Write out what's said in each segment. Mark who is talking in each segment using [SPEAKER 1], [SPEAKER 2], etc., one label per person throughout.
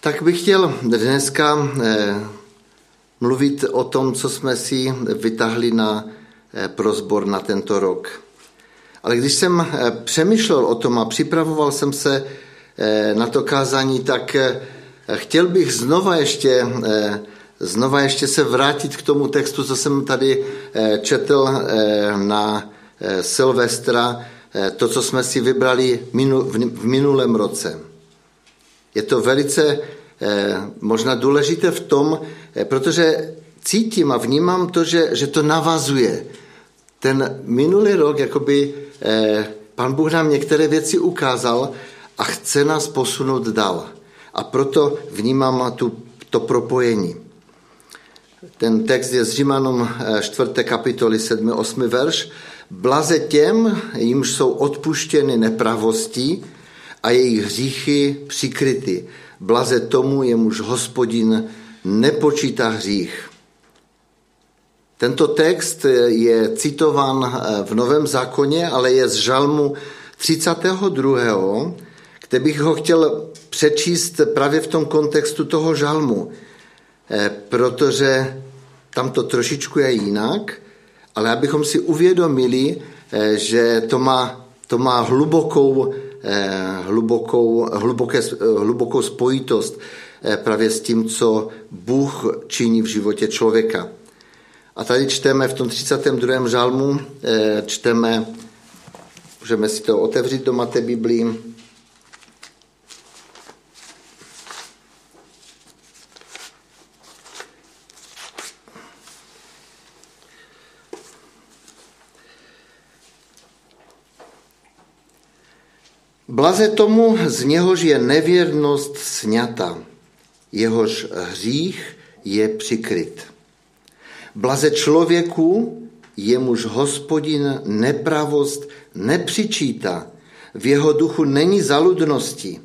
[SPEAKER 1] Tak bych chtěl dneska eh, mluvit o tom, co jsme si vytahli na eh, prozbor na tento rok. Ale když jsem eh, přemýšlel o tom a připravoval jsem se na to kázání, tak chtěl bych znova ještě, znova ještě se vrátit k tomu textu, co jsem tady četl na Silvestra, to, co jsme si vybrali v minulém roce. Je to velice eh, možná důležité v tom, eh, protože cítím a vnímám to, že, že to navazuje. Ten minulý rok, jakoby eh, pan Bůh nám některé věci ukázal a chce nás posunout dál. A proto vnímám tu, to propojení. Ten text je z Římanům 4. kapitoly 7. 8. verš. Blaze těm, jimž jsou odpuštěny nepravosti, a jejich hříchy přikryty. Blaze tomu, jemuž hospodin nepočítá hřích. Tento text je citován v Novém zákoně, ale je z žalmu 32., kde bych ho chtěl přečíst právě v tom kontextu toho žalmu, eh, protože tam to trošičku je jinak, ale abychom si uvědomili, eh, že to má, to má hlubokou Eh, hlubokou, hluboké, hlubokou spojitost eh, právě s tím, co Bůh činí v životě člověka. A tady čteme v tom 32. žalmu, eh, čteme, můžeme si to otevřít do Mate Biblii, Blaze tomu, z něhož je nevěrnost sňata, jehož hřích je přikryt. Blaze člověku, jemuž hospodin nepravost nepřičítá, v jeho duchu není zaludnosti.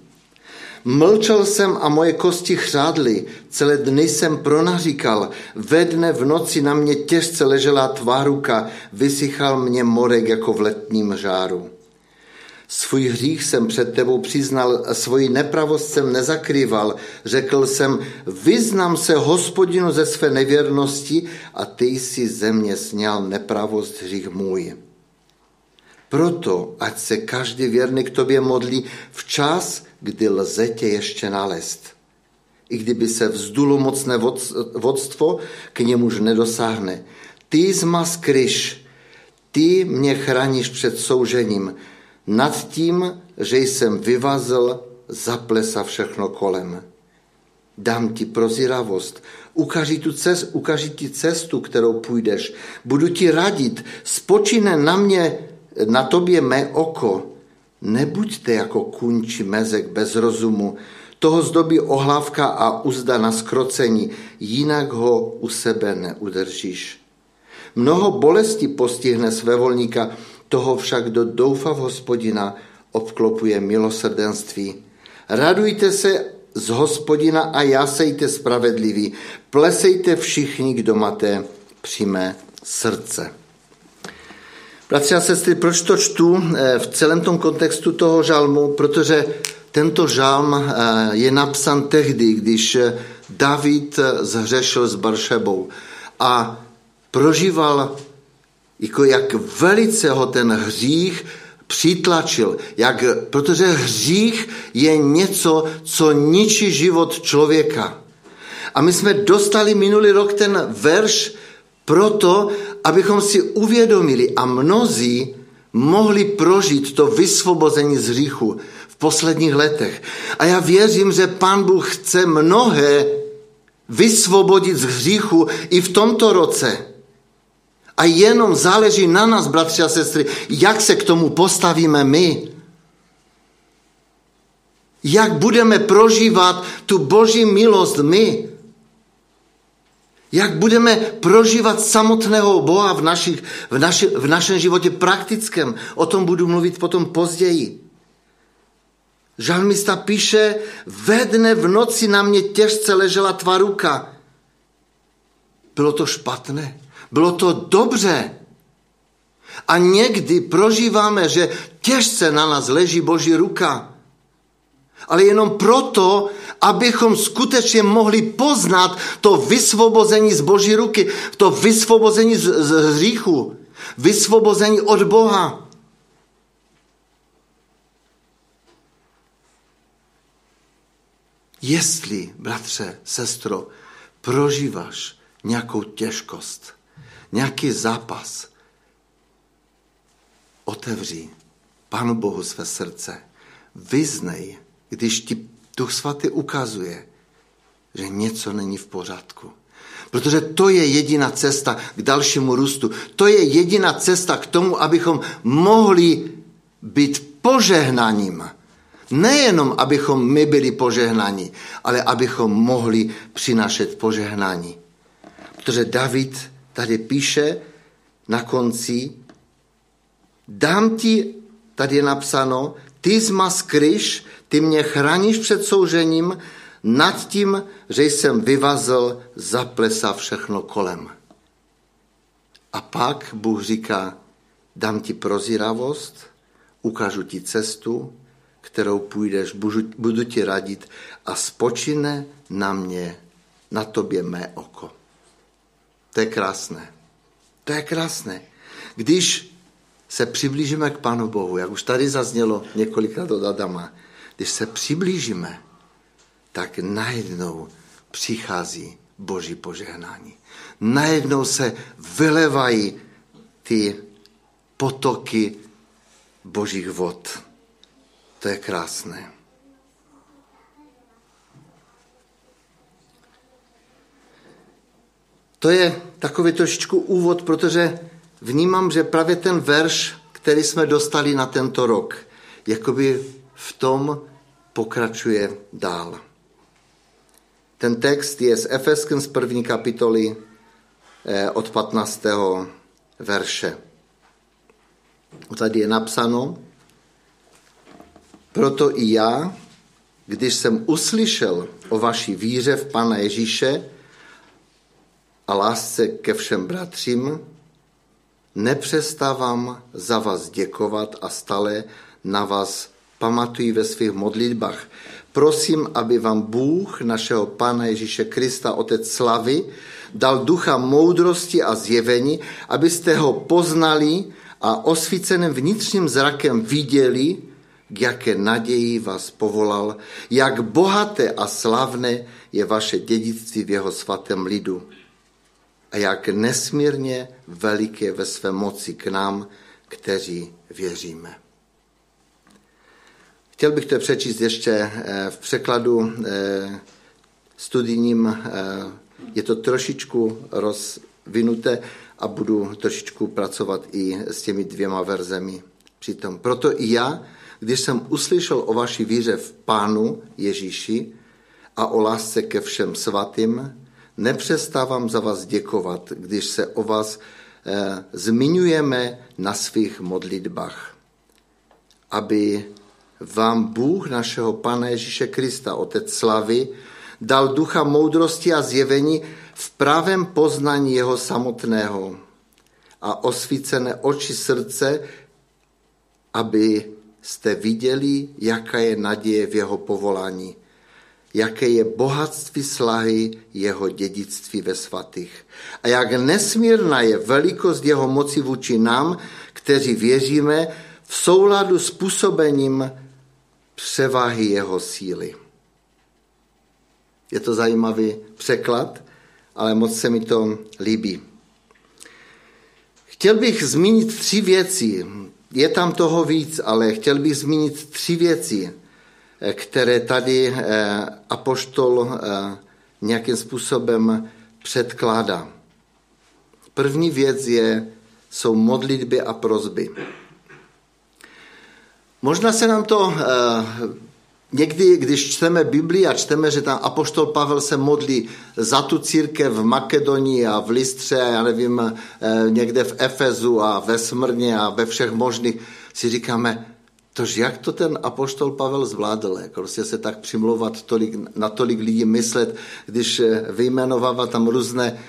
[SPEAKER 1] Mlčel jsem a moje kosti chřádly, celé dny jsem pronaříkal, ve dne v noci na mě těžce ležela tvá ruka, vysychal mě morek jako v letním žáru. Svůj hřích jsem před tebou přiznal, svoji nepravost jsem nezakrýval. Řekl jsem, vyznám se hospodinu ze své nevěrnosti a ty jsi ze mě sněl nepravost hřích můj. Proto, ať se každý věrný k tobě modlí včas, kdy lze tě ještě nalézt. I kdyby se vzdulo mocné vodstvo, k němuž nedosáhne. Ty zmas kryš, ty mě chráníš před soužením, nad tím, že jsem vyvazl zaplesa všechno kolem. Dám ti prozíravost, ukáži, tu cest, ukáži ti cestu, kterou půjdeš. Budu ti radit, spočine na mě, na tobě mé oko. Nebuďte jako kunči mezek bez rozumu, toho zdobí ohlávka a uzda na skrocení, jinak ho u sebe neudržíš. Mnoho bolesti postihne svévolníka, toho však, kdo doufá v hospodina, obklopuje milosrdenství. Radujte se z hospodina a jásejte spravedliví. Plesejte všichni, kdo máte přímé srdce. Bratři a sestry, proč to čtu eh, v celém tom kontextu toho žalmu? Protože tento žalm eh, je napsan tehdy, když eh, David zhřešil s Baršebou a prožíval jako jak velice ho ten hřích přitlačil, jak, protože hřích je něco, co ničí život člověka. A my jsme dostali minulý rok ten verš proto, abychom si uvědomili a mnozí mohli prožít to vysvobození z hříchu v posledních letech. A já věřím, že Pán Bůh chce mnohé vysvobodit z hříchu i v tomto roce. A jenom záleží na nás, bratři a sestry, jak se k tomu postavíme my. Jak budeme prožívat tu boží milost my. Jak budeme prožívat samotného Boha v, našich, v, naši, v našem životě praktickém. O tom budu mluvit potom později. Žalmista píše, ve dne v noci na mě těžce ležela tvá ruka. Bylo to špatné. Bylo to dobře. A někdy prožíváme, že těžce na nás leží Boží ruka. ale jenom proto, abychom skutečně mohli poznat to vysvobození z Boží ruky, to vysvobození z, z hříchu, vysvobození od Boha. Jestli, bratře, sestro, prožíváš nějakou těžkost, nějaký zápas, otevři Pánu Bohu své srdce. Vyznej, když ti Duch Svatý ukazuje, že něco není v pořádku. Protože to je jediná cesta k dalšímu růstu. To je jediná cesta k tomu, abychom mohli být požehnaním. Nejenom, abychom my byli požehnaní, ale abychom mohli přinašet požehnání. Protože David tady píše na konci, dám ti, tady je napsáno, ty zmaskryš, ty mě chráníš před soužením, nad tím, že jsem vyvazl, zaplesa všechno kolem. A pak Bůh říká, dám ti prozíravost, ukážu ti cestu, kterou půjdeš, budu ti radit a spočine na mě, na tobě mé oko. To je krásné. To je krásné. Když se přiblížíme k Pánu Bohu, jak už tady zaznělo několikrát od Adama, když se přiblížíme, tak najednou přichází Boží požehnání. Najednou se vylevají ty potoky Božích vod. To je krásné. To je takový trošičku úvod, protože vnímám, že právě ten verš, který jsme dostali na tento rok, jakoby v tom pokračuje dál. Ten text je z Efeským z první kapitoly eh, od 15. verše. Tady je napsáno, proto i já, když jsem uslyšel o vaší víře v Pana Ježíše a lásce ke všem bratřím, nepřestávám za vás děkovat a stále na vás pamatuji ve svých modlitbách. Prosím, aby vám Bůh, našeho Pana Ježíše Krista, Otec slavy, dal ducha moudrosti a zjevení, abyste ho poznali a osvíceným vnitřním zrakem viděli, k jaké naději vás povolal, jak bohaté a slavné je vaše dědictví v jeho svatém lidu a jak nesmírně veliké ve své moci k nám, kteří věříme. Chtěl bych to přečíst ještě eh, v překladu eh, studijním. Eh, je to trošičku rozvinuté a budu trošičku pracovat i s těmi dvěma verzemi přitom. Proto i já, když jsem uslyšel o vaší víře v Pánu Ježíši a o lásce ke všem svatým, nepřestávám za vás děkovat, když se o vás eh, zmiňujeme na svých modlitbách, aby vám Bůh našeho Pana Ježíše Krista, Otec slavy, dal ducha moudrosti a zjevení v pravém poznání jeho samotného a osvícené oči srdce, aby jste viděli, jaká je naděje v jeho povolání, jaké je bohatství slahy jeho dědictví ve svatých a jak nesmírná je velikost jeho moci vůči nám, kteří věříme v souladu s působením převahy jeho síly. Je to zajímavý překlad, ale moc se mi to líbí. Chtěl bych zmínit tři věci. Je tam toho víc, ale chtěl bych zmínit tři věci, které tady eh, apoštol eh, nějakým způsobem předkládá. První věc je, jsou modlitby a prozby. Možná se nám to eh, někdy, když čteme Biblii a čteme, že tam apoštol Pavel se modlí za tu církev v Makedonii a v Listře, já nevím, někde v Efezu a ve Smrně a ve všech možných, si říkáme, tož jak to ten apoštol Pavel zvládl, jako prostě se tak přimlouvat tolik, na tolik lidí myslet, když eh, vyjmenovává tam různé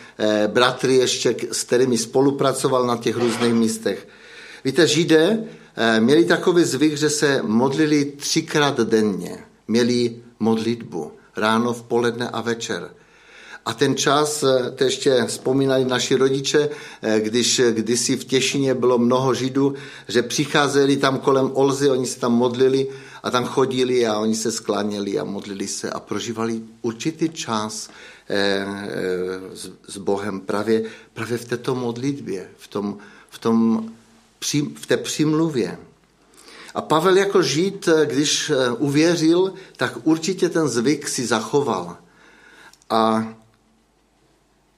[SPEAKER 1] bratry ještě, s kterými spolupracoval na těch různých místech. Víte, Židé Eh, měli takový zvyk, že se modlili třikrát denně. měli modlitbu ráno, v poledne a večer. A ten čas, eh, to ještě vzpomínali naši rodiče, eh, když kdysi v Těšině bylo mnoho Židů, že přicházeli tam kolem Olzy, oni se tam modlili a tam chodili a oni se skláněli a modlili se a prožívali určitý čas eh, s Bohem právě, právě v této modlitbě, v, tom, v, tom, v té přímluvě. A Pavel jako žít, když uvěřil, tak určitě ten zvyk si zachoval. A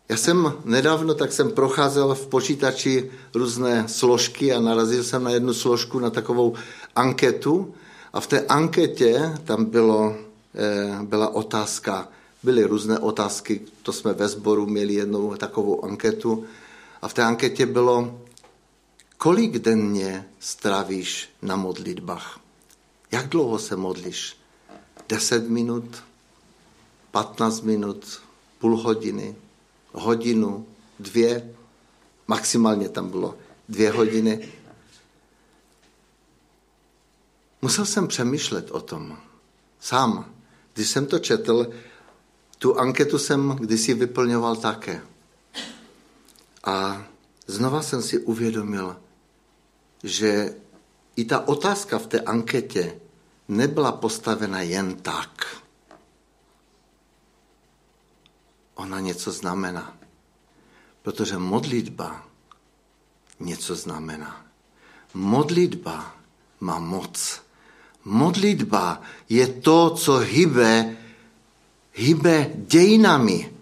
[SPEAKER 1] já jsem nedávno, tak jsem procházel v počítači různé složky a narazil jsem na jednu složku, na takovou anketu. A v té anketě tam bylo, eh, byla otázka, byly různé otázky, to jsme ve sboru měli jednou takovou anketu. A v té anketě bylo, kolik denně strávíš na modlitbách? Jak dlouho se modlíš? 10 minut, 15 minut, půl hodiny, hodinu, dvě, maximálně tam bylo dvě hodiny. Musel jsem přemýšlet o tom. Sám. Když jsem to četl, tu anketu jsem kdysi vyplňoval také. A znova jsem si uvědomil, že i ta otázka v té anketě nebyla postavena jen tak. Ona něco znamená. Protože modlitba něco znamená. Modlitba má moc. Modlitba je to, co hybe, hybe dějinami.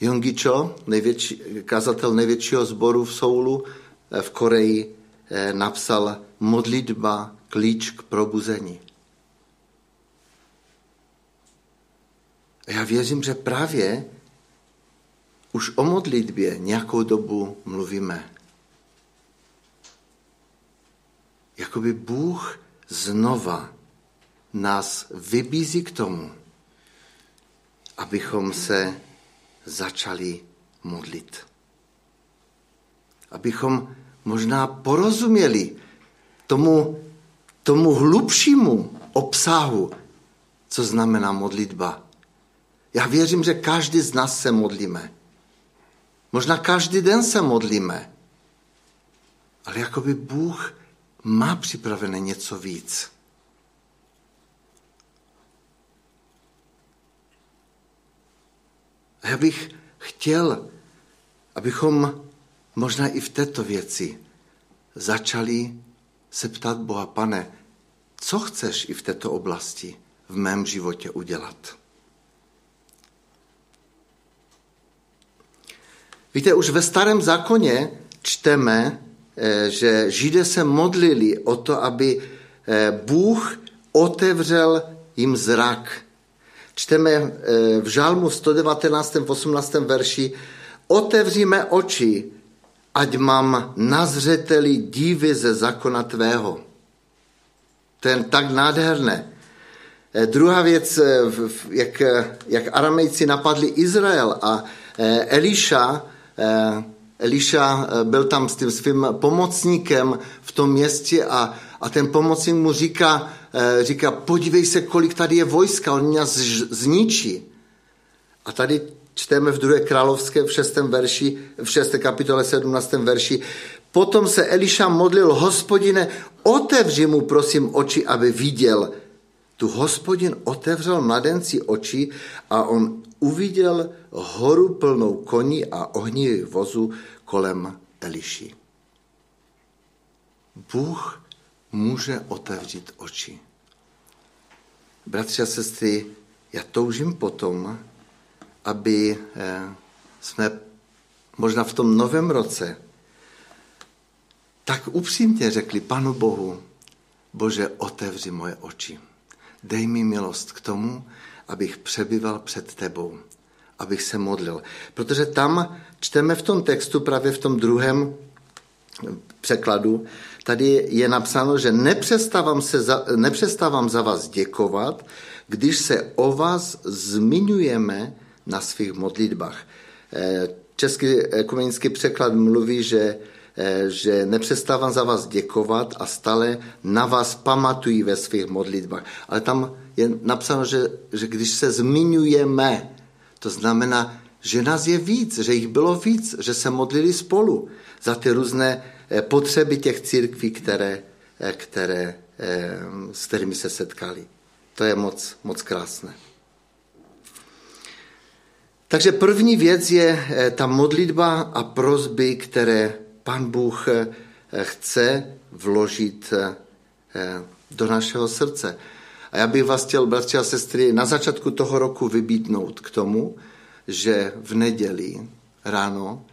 [SPEAKER 1] Jongicho, největší, kazatel největšího sboru v Soulu eh, v Koreji, eh, napsal modlitba klíč k probuzení. A já věřím, že právě už o modlitbě nějakou dobu mluvíme. Jakoby Bůh znova nás vybízí k tomu, abychom se začali modlit. Abychom možná porozuměli tomu, tomu hlubšímu obsahu, co znamená modlitba já věřím, že každý z nás se modlíme. Možná každý den se modlíme. Ale jakoby Bůh má připravené něco víc. A já bych chtěl, abychom možná i v této věci začali se ptát Boha, pane, co chceš i v této oblasti v mém životě udělat? Víte, už ve starém zákoně čteme, eh, že Židé se modlili o to, aby eh, Bůh otevřel jim zrak. Čteme eh, v žálmu 119. v 18. verši Otevříme oči, ať mám na zřeteli dívy ze zákona tvého. Je tak nádherné. Druhá věc, jak, jak aramejci napadli Izrael a Eliša Eliša eh, byl tam s tím svým pomocníkem v tom městě a, a ten pomocník mu říká, eh, říká, podívej se, kolik tady je vojska, on mě zničí. A tady čteme v druhé královské v šestém verši, v šesté kapitole 17. verši. Potom se Eliša modlil, hospodine, otevři mu prosím oči, aby viděl. Tu hospodin otevřel mladenci oči a on uviděl horu plnou koní a ohnivých vozů kolem Eliši. Bůh může otevřít oči. Bratři a sestry, já toužím potom, aby eh, jsme možná v tom novém roce tak upřímně řekli Panu Bohu, Bože, otevři moje oči. Dej mi milost k tomu, abych přebyval před tebou, abych se modlil. Protože tam čteme v tom textu, právě v tom druhém překladu, tady je napsáno, že nepřestávám, se za, nepřestávám za vás děkovat, když se o vás zmiňujeme na svých modlitbách. Eh, český ekumenický překlad mluví, že eh, že nepřestávám za vás děkovat a stále na vás pamatují ve svých modlitbách. Ale tam je napsáno, že, že když se zmiňujeme, to znamená, že nás je víc, že jich bylo víc, že se modlili spolu za ty různé eh, potřeby těch církví, které, eh, které, s kterými se setkali. To je moc, moc krásné. Takže první věc je eh, ta modlitba a prozby, které pan Bůh eh, chce vložit eh, do našeho srdce. A já bych vás chtěl, bratři a sestry, na začátku toho roku vybídnout k tomu, že v neděli ráno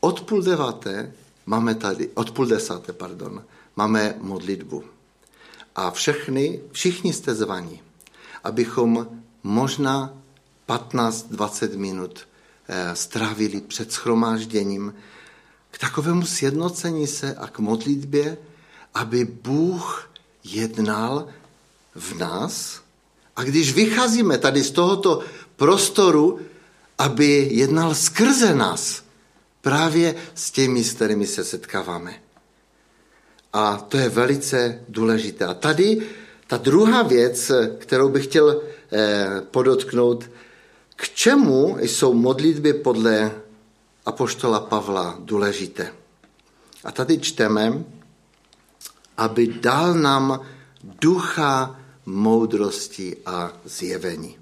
[SPEAKER 1] od půl deváté máme tady, od půl desáté, pardon, máme modlitbu. A všechny, všichni jste zvaní, abychom možná 15-20 minut eh, strávili před schromážděním k takovému sjednocení se a k modlitbě, aby Bůh jednal v nás. A když vycházíme tady z tohoto prostoru, aby jednal skrze nás, právě s těmi, s kterými se setkáváme. A to je velice důležité. A tady ta druhá věc, kterou bych chtěl eh, podotknout, k čemu jsou modlitby podle apoštola Pavla důležité? A tady čteme, aby dal nám ducha moudrosti a zjevení,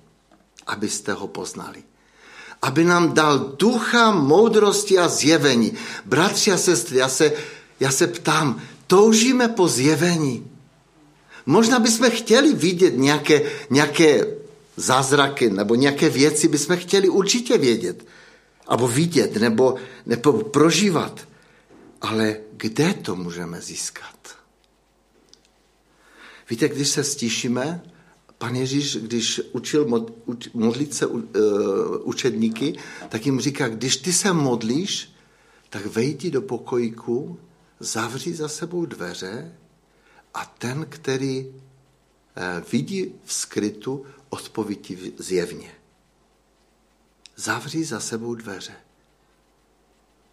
[SPEAKER 1] abyste ho poznali. Aby nám dal ducha moudrosti a zjevení. Bratři a sestry, já se, já se ptám, toužíme po zjevení. Možná bychom chtěli vidět nějaké, nějaké zázraky nebo nějaké věci bychom chtěli určitě vědět, nebo vidět, nebo, nebo prožívat. Ale kde to můžeme získat? Víte, když se stišíme, pan Ježíš, když učil modlit se uh, učedníky, tak jim říká, když ty se modlíš, tak vejdi do pokojíku, zavři za sebou dveře a ten, který uh, vidí v skrytu, odpovědi zjevně. Zavří za sebou dveře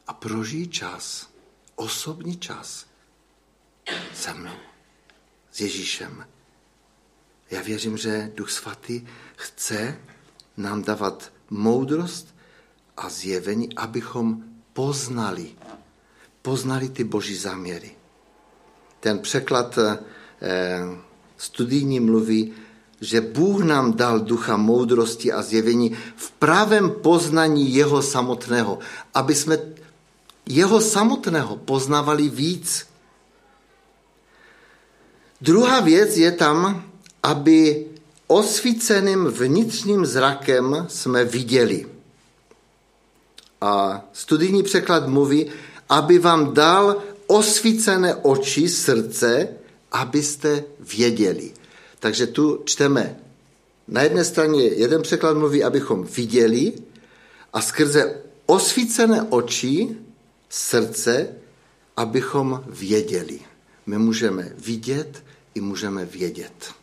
[SPEAKER 1] a prožij čas, osobní čas se mnou, s Ježíšem. Já věřím, že Duch Svatý chce nám dávat moudrost a zjevení, abychom poznali, poznali ty boží záměry. Ten překlad eh, studijní mluví že Bůh nám dal ducha moudrosti a zjevení v právém poznání jeho samotného, aby jsme jeho samotného poznávali víc. Druhá věc je tam, aby osvíceným vnitřním zrakem jsme viděli. A studijní překlad mluví, aby vám dal osvícené oči, srdce, abyste věděli. Takže tu čteme na jedné straně jeden překlad mluví, abychom viděli a skrze osvícené oči, srdce, abychom věděli. My můžeme vidět i můžeme vědět.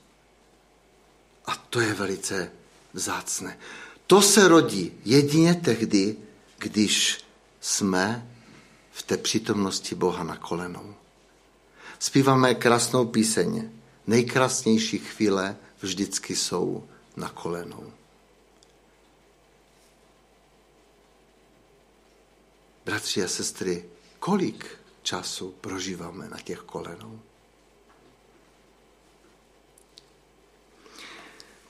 [SPEAKER 1] A to je velice vzácné. To se rodí jedině tehdy, když jsme v té přítomnosti Boha na kolenou. Zpíváme krásnou píseň nejkrásnější chvíle vždycky jsou na kolenou. Bratři a sestry, kolik času prožíváme na těch kolenou?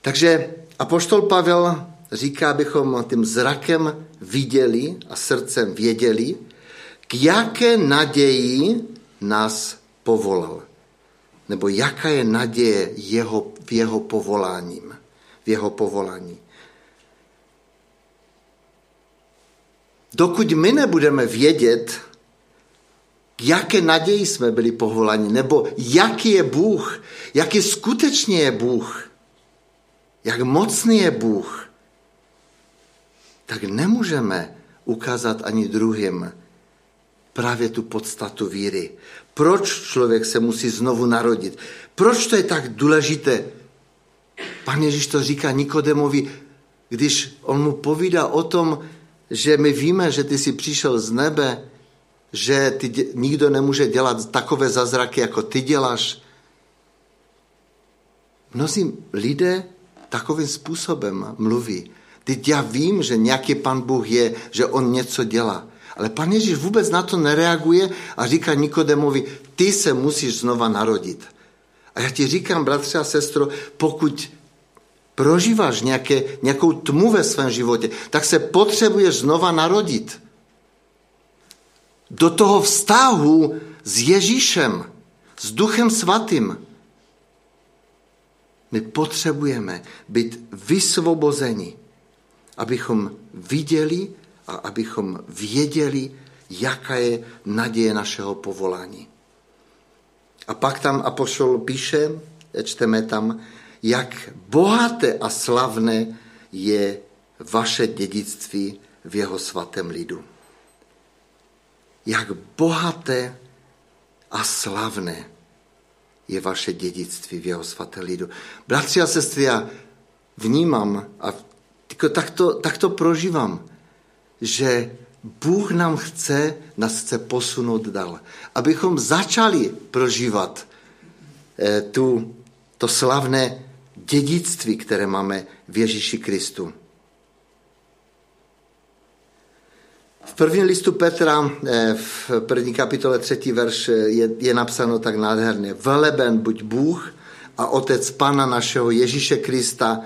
[SPEAKER 1] Takže apoštol Pavel říká, abychom tím zrakem viděli a srdcem věděli, k jaké naději nás povolal nebo jaká je naděje jeho, v jeho povoláním, v jeho povolání. Dokud my nebudeme vědět, jaké naději jsme byli povoláni, nebo jaký je Bůh, jaký skutečně je Bůh, jak mocný je Bůh, tak nemůžeme ukázat ani druhým právě tu podstatu víry. Proč člověk se musí znovu narodit? Proč to je tak důležité? Pan Ježíš to říká Nikodemovi, když on mu povídá o tom, že my víme, že ty jsi přišel z nebe že ty, nikdo nemůže dělat takové zázraky, jako ty děláš. Mnozí lidé takovým způsobem mluví. Teď já vím, že nějaký pan Bůh je, že on něco dělá. Ale pan Ježíš vůbec na to nereaguje a říká Nikodemovi, ty se musíš znova narodit. A já ti říkám, bratře a sestro, pokud prožíváš nějaké, nějakou tmu ve svém životě, tak se potřebuješ znova narodit. Do toho vztahu s Ježíšem, s Duchem Svatým. My potřebujeme být vysvobozeni, abychom viděli a abychom věděli, jaká je naděje našeho povolání. A pak tam Apoštol píše, čteme tam, jak bohaté a slavné je vaše dědictví v jeho svatém lidu. Jak bohaté a slavné je vaše dědictví v jeho svatém lidu. Bratři a sestry, já vnímám a tak to, tak to prožívám, že Bůh nám chce, nás chce posunout dál. Abychom začali prožívat eh, tu, to slavné dědictví, které máme v Ježíši Kristu. V prvním listu Petra, eh, v první kapitole třetí verš eh, je, je napsáno tak nádherně. Veleben buď Bůh a Otec Pana našeho Ježíše Krista,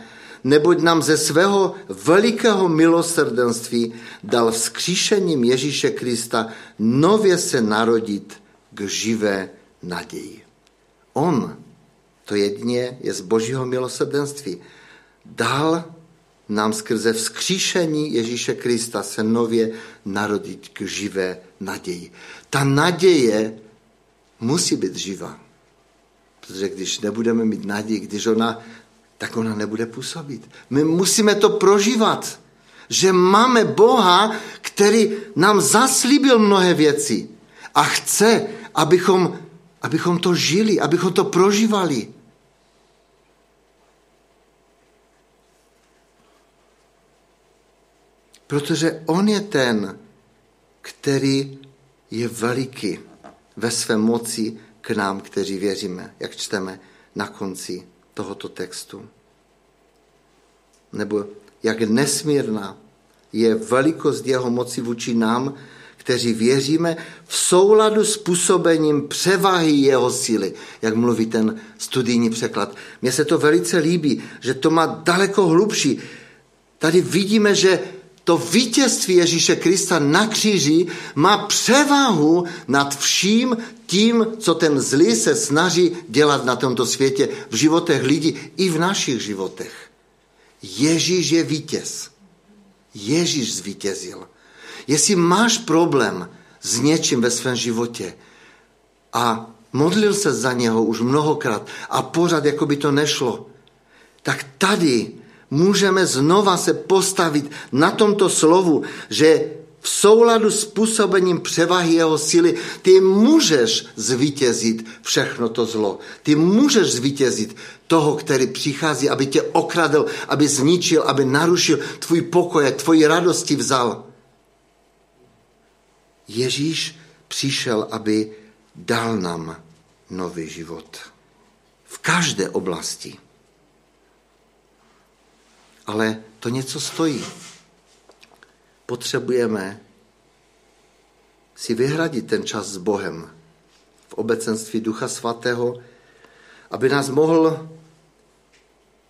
[SPEAKER 1] neboť nám ze svého velikého milosrdenství dal vzkříšením Ježíše Krista nově se narodit k živé naději. On, to jedině je z božího milosrdenství, dal nám skrze vzkříšení Ježíše Krista se nově narodit k živé naději. Ta naděje musí být živá. Protože když nebudeme mít naději, když ona tak ona nebude působit. My musíme to prožívat, že máme Boha, který nám zaslíbil mnohé věci a chce, abychom, abychom to žili, abychom to prožívali. Protože on je ten, který je veliký ve své moci k nám, kteří věříme, jak čteme na konci tohoto textu. Nebo jak nesmírná je velikost jeho moci vůči nám, kteří věříme v souladu s působením převahy jeho síly, jak mluví ten studijní překlad. Mně se to velice líbí, že to má daleko hlubší. Tady vidíme, že to vítězství Ježíše Krista na kříži má převahu nad vším tím, co ten zlý se snaží dělat na tomto světě, v životech lidí i v našich životech. Ježíš je vítěz. Ježíš zvítězil. Jestli máš problém s něčím ve svém životě a modlil se za něho už mnohokrát a pořád jako by to nešlo, tak tady můžeme znova se postavit na tomto slovu, že v souladu s působením převahy jeho síly, ty můžeš zvítězit všechno to zlo. Ty můžeš zvítězit toho, který přichází, aby tě okradl, aby zničil, aby narušil tvůj pokoje, tvoji radosti vzal. Ježíš přišel, aby dal nám nový život. V každé oblasti ale to něco stojí. Potřebujeme si vyhradit ten čas s Bohem v obecenství Ducha Svatého, aby nás mohl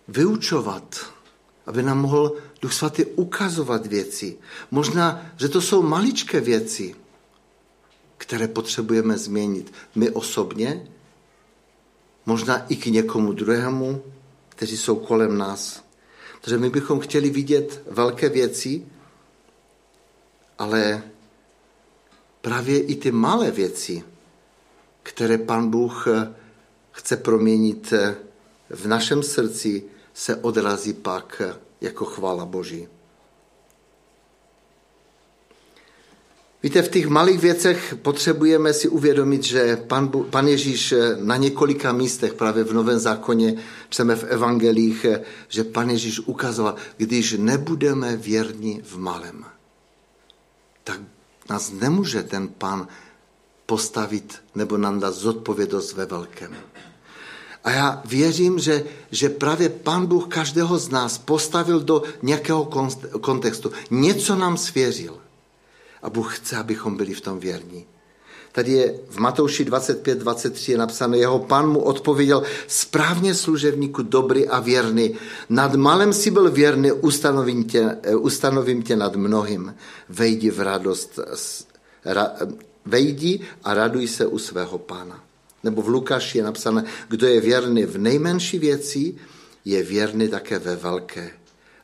[SPEAKER 1] vyučovat, aby nám mohl Duch Svatý ukazovat věci. Možná, že to jsou maličké věci, které potřebujeme změnit. My osobně, možná i k někomu druhému, kteří jsou kolem nás. Protože my bychom chtěli vidět velké věci, ale právě i ty malé věci, které Pan Bůh eh, chce proměnit eh, v našem srdci, se odrazí pak eh, jako chvála Boží. Víte, v těch malých věcech potřebujeme si uvědomit, že pan, pan Ježíš na několika místech, právě v Novém zákoně, čteme v evangelích, že pan Ježíš ukazoval, když nebudeme věrni v malém, tak nás nemůže ten pán postavit nebo nám dát zodpovědnost ve velkém. A já věřím, že, že právě Pán Bůh každého z nás postavil do nějakého kontextu. Něco nám svěřil. A Bůh chce, abychom byli v tom věrní. Tady je v Matouši 25, 23 je napsáno, jeho pán mu odpověděl, správně služebníku dobrý a věrný, nad malem si byl věrný, ustanovím tě, eh, ustanovím tě nad mnohým. Vejdi v radost, ra, vejdi a raduj se u svého pána. Nebo v Lukáši je napsáno, kdo je věrný v nejmenší věci, je věrný také ve velké.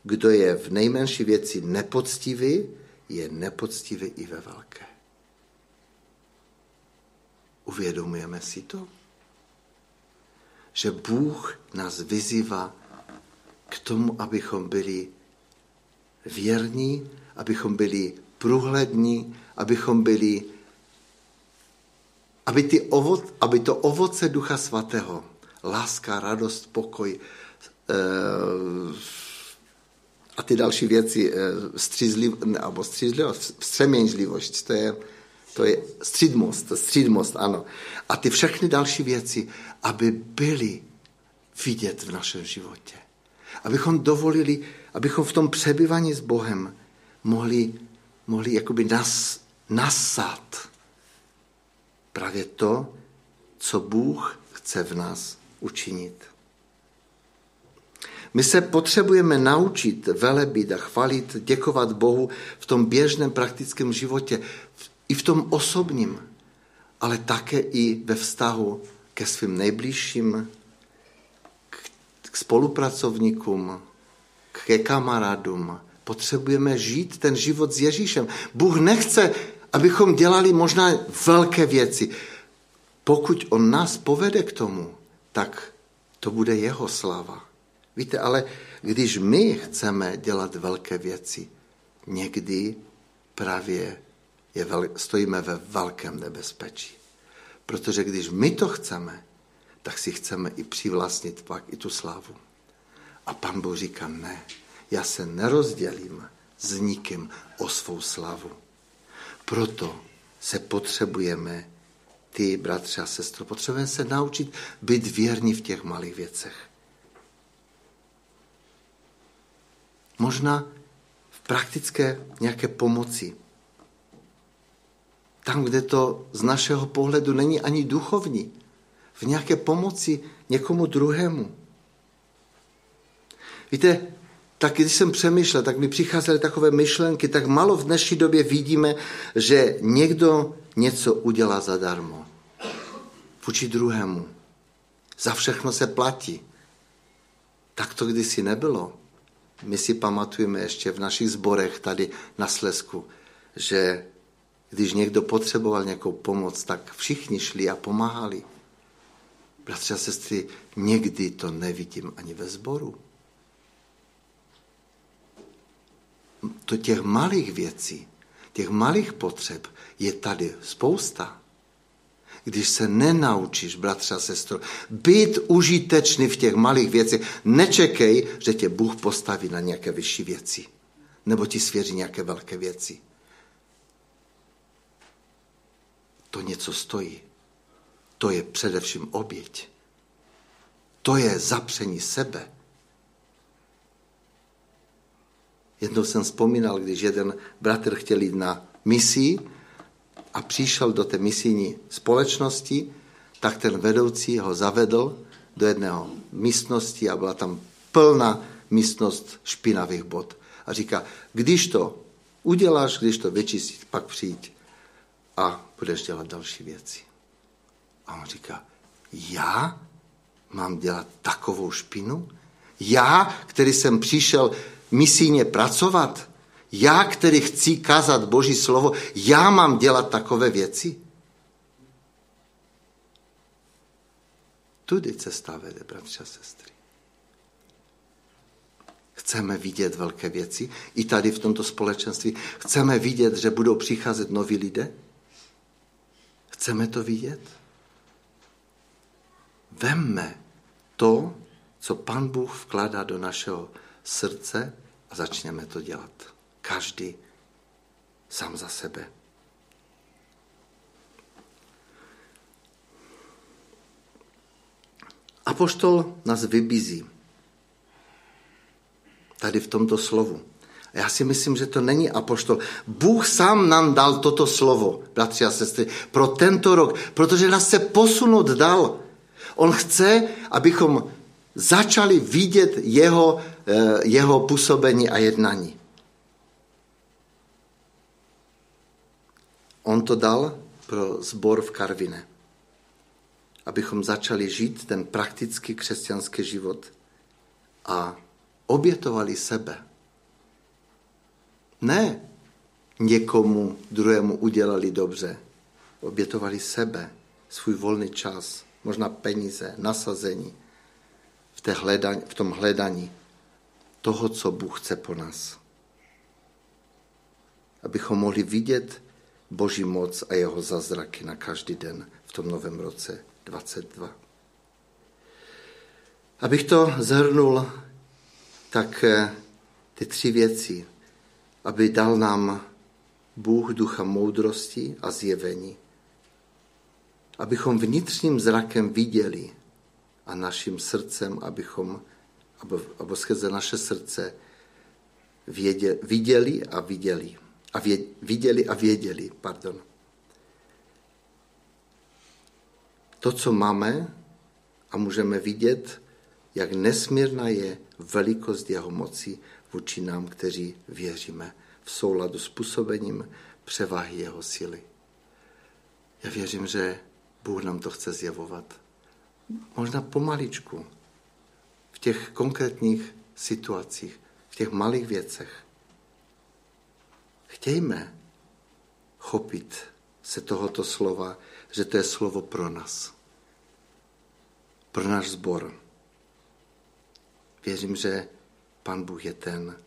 [SPEAKER 1] Kdo je v nejmenší věci nepoctivý, je nepoctivý i ve velké. Uvědomujeme si to? Že Bůh nás vyzývá k tomu, abychom byli věrní, abychom byli průhlední, abychom byli, aby, ty ovoc, aby to ovoce Ducha Svatého, láska, radost, pokoj eh, a ty další věci, eh, střízliv, nebo střízlivost, vstřeměnžlivost, to je to je střídmost, střídmost, ano. A ty všechny další věci, aby byly vidět v našem životě. Abychom dovolili, abychom v tom přebyvání s Bohem mohli, mohli jakoby nas, nasat právě to, co Bůh chce v nás učinit. My se potřebujeme naučit velebit a chvalit, děkovat Bohu v tom běžném praktickém životě, i v tom osobním, ale také i ve vztahu ke svým nejbližším, k spolupracovníkům, ke kamarádům. Potřebujeme žít ten život s Ježíšem. Bůh nechce, abychom dělali možná velké věci. Pokud on nás povede k tomu, tak to bude jeho sláva. Víte, ale když my chceme dělat velké věci, někdy právě je vel, stojíme ve velkém nebezpečí. Protože když my to chceme, tak si chceme i přivlastnit pak i tu slávu. A pan Bůh říká, ne, já se nerozdělím s nikým o svou slavu. Proto se potřebujeme, ty bratři a sestro, potřebujeme se naučit být věrní v těch malých věcech. Možná v praktické nějaké pomoci, tam, kde to z našeho pohledu není ani duchovní, v nějaké pomoci někomu druhému. Víte, tak když jsem přemýšlel, tak mi přicházely takové myšlenky, tak malo v dnešní době vidíme, že někdo něco udělá zadarmo. Vůči druhému. Za všechno se platí. Tak to kdysi nebylo. My si pamatujeme ještě v našich zborech tady na Slesku, že když někdo potřeboval nějakou pomoc, tak všichni šli a pomáhali. Bratři a sestry, někdy to nevidím ani ve sboru. To těch malých věcí, těch malých potřeb je tady spousta. Když se nenaučíš, bratře a sestro, být užitečný v těch malých věcech, nečekej, že tě Bůh postaví na nějaké vyšší věci. Nebo ti svěří nějaké velké věci. to něco stojí. To je především oběť. To je zapření sebe. Jednou jsem vzpomínal, když jeden bratr chtěl jít na misi a přišel do té misijní společnosti, tak ten vedoucí ho zavedl do jedného místnosti a byla tam plná místnost špinavých bod. A říká, když to uděláš, když to vyčistíš, pak přijď a budeš dělat další věci. A on říká, já mám dělat takovou špinu? Já, který jsem přišel misijně pracovat? Já, který chci kázat Boží slovo, já mám dělat takové věci? Tudy cesta vede, bratři a sestry. Chceme vidět velké věci i tady v tomto společenství. Chceme vidět, že budou přicházet noví lidé. Chceme to vidět? Vemme to, co Pan Bůh vkládá do našeho srdce a začněme to dělat každý sám za sebe. Apoštol nás vybízí tady v tomto slovu. A já si myslím, že to není apoštol. Bůh sám nám dal toto slovo, bratři a sestry, pro tento rok, protože nás se posunout dal. On chce, abychom začali vidět jeho, eh, jeho působení a jednání. On to dal pro zbor v Karvine. Abychom začali žít ten praktický křesťanský život a obětovali sebe. Ne někomu druhému udělali dobře. Obětovali sebe, svůj volný čas, možná peníze, nasazení v, té hledání, v tom hledání toho, co Bůh chce po nás. Abychom mohli vidět Boží moc a jeho zázraky na každý den v tom novém roce 22. Abych to zhrnul, tak eh, ty tři věci, aby dal nám Bůh ducha moudrosti a zjevení, abychom vnitřním zrakem viděli a naším srdcem, abychom, aby skrze naše srdce věděli, viděli a viděli. A vě, viděli a věděli, pardon. To, co máme a můžeme vidět, jak nesmírná je velikost jeho moci vůči nám, kteří věříme v souladu s působením převahy jeho síly. Já věřím, že Bůh nám to chce zjevovat. Možná pomaličku, v těch konkrétních situacích, v těch malých věcech. Chtějme chopit se tohoto slova, že to je slovo pro nás. Pro náš sbor. Věřím, že Pan Bůh je ten,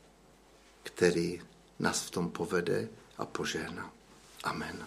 [SPEAKER 1] který nás v tom povede a požehná. Amen.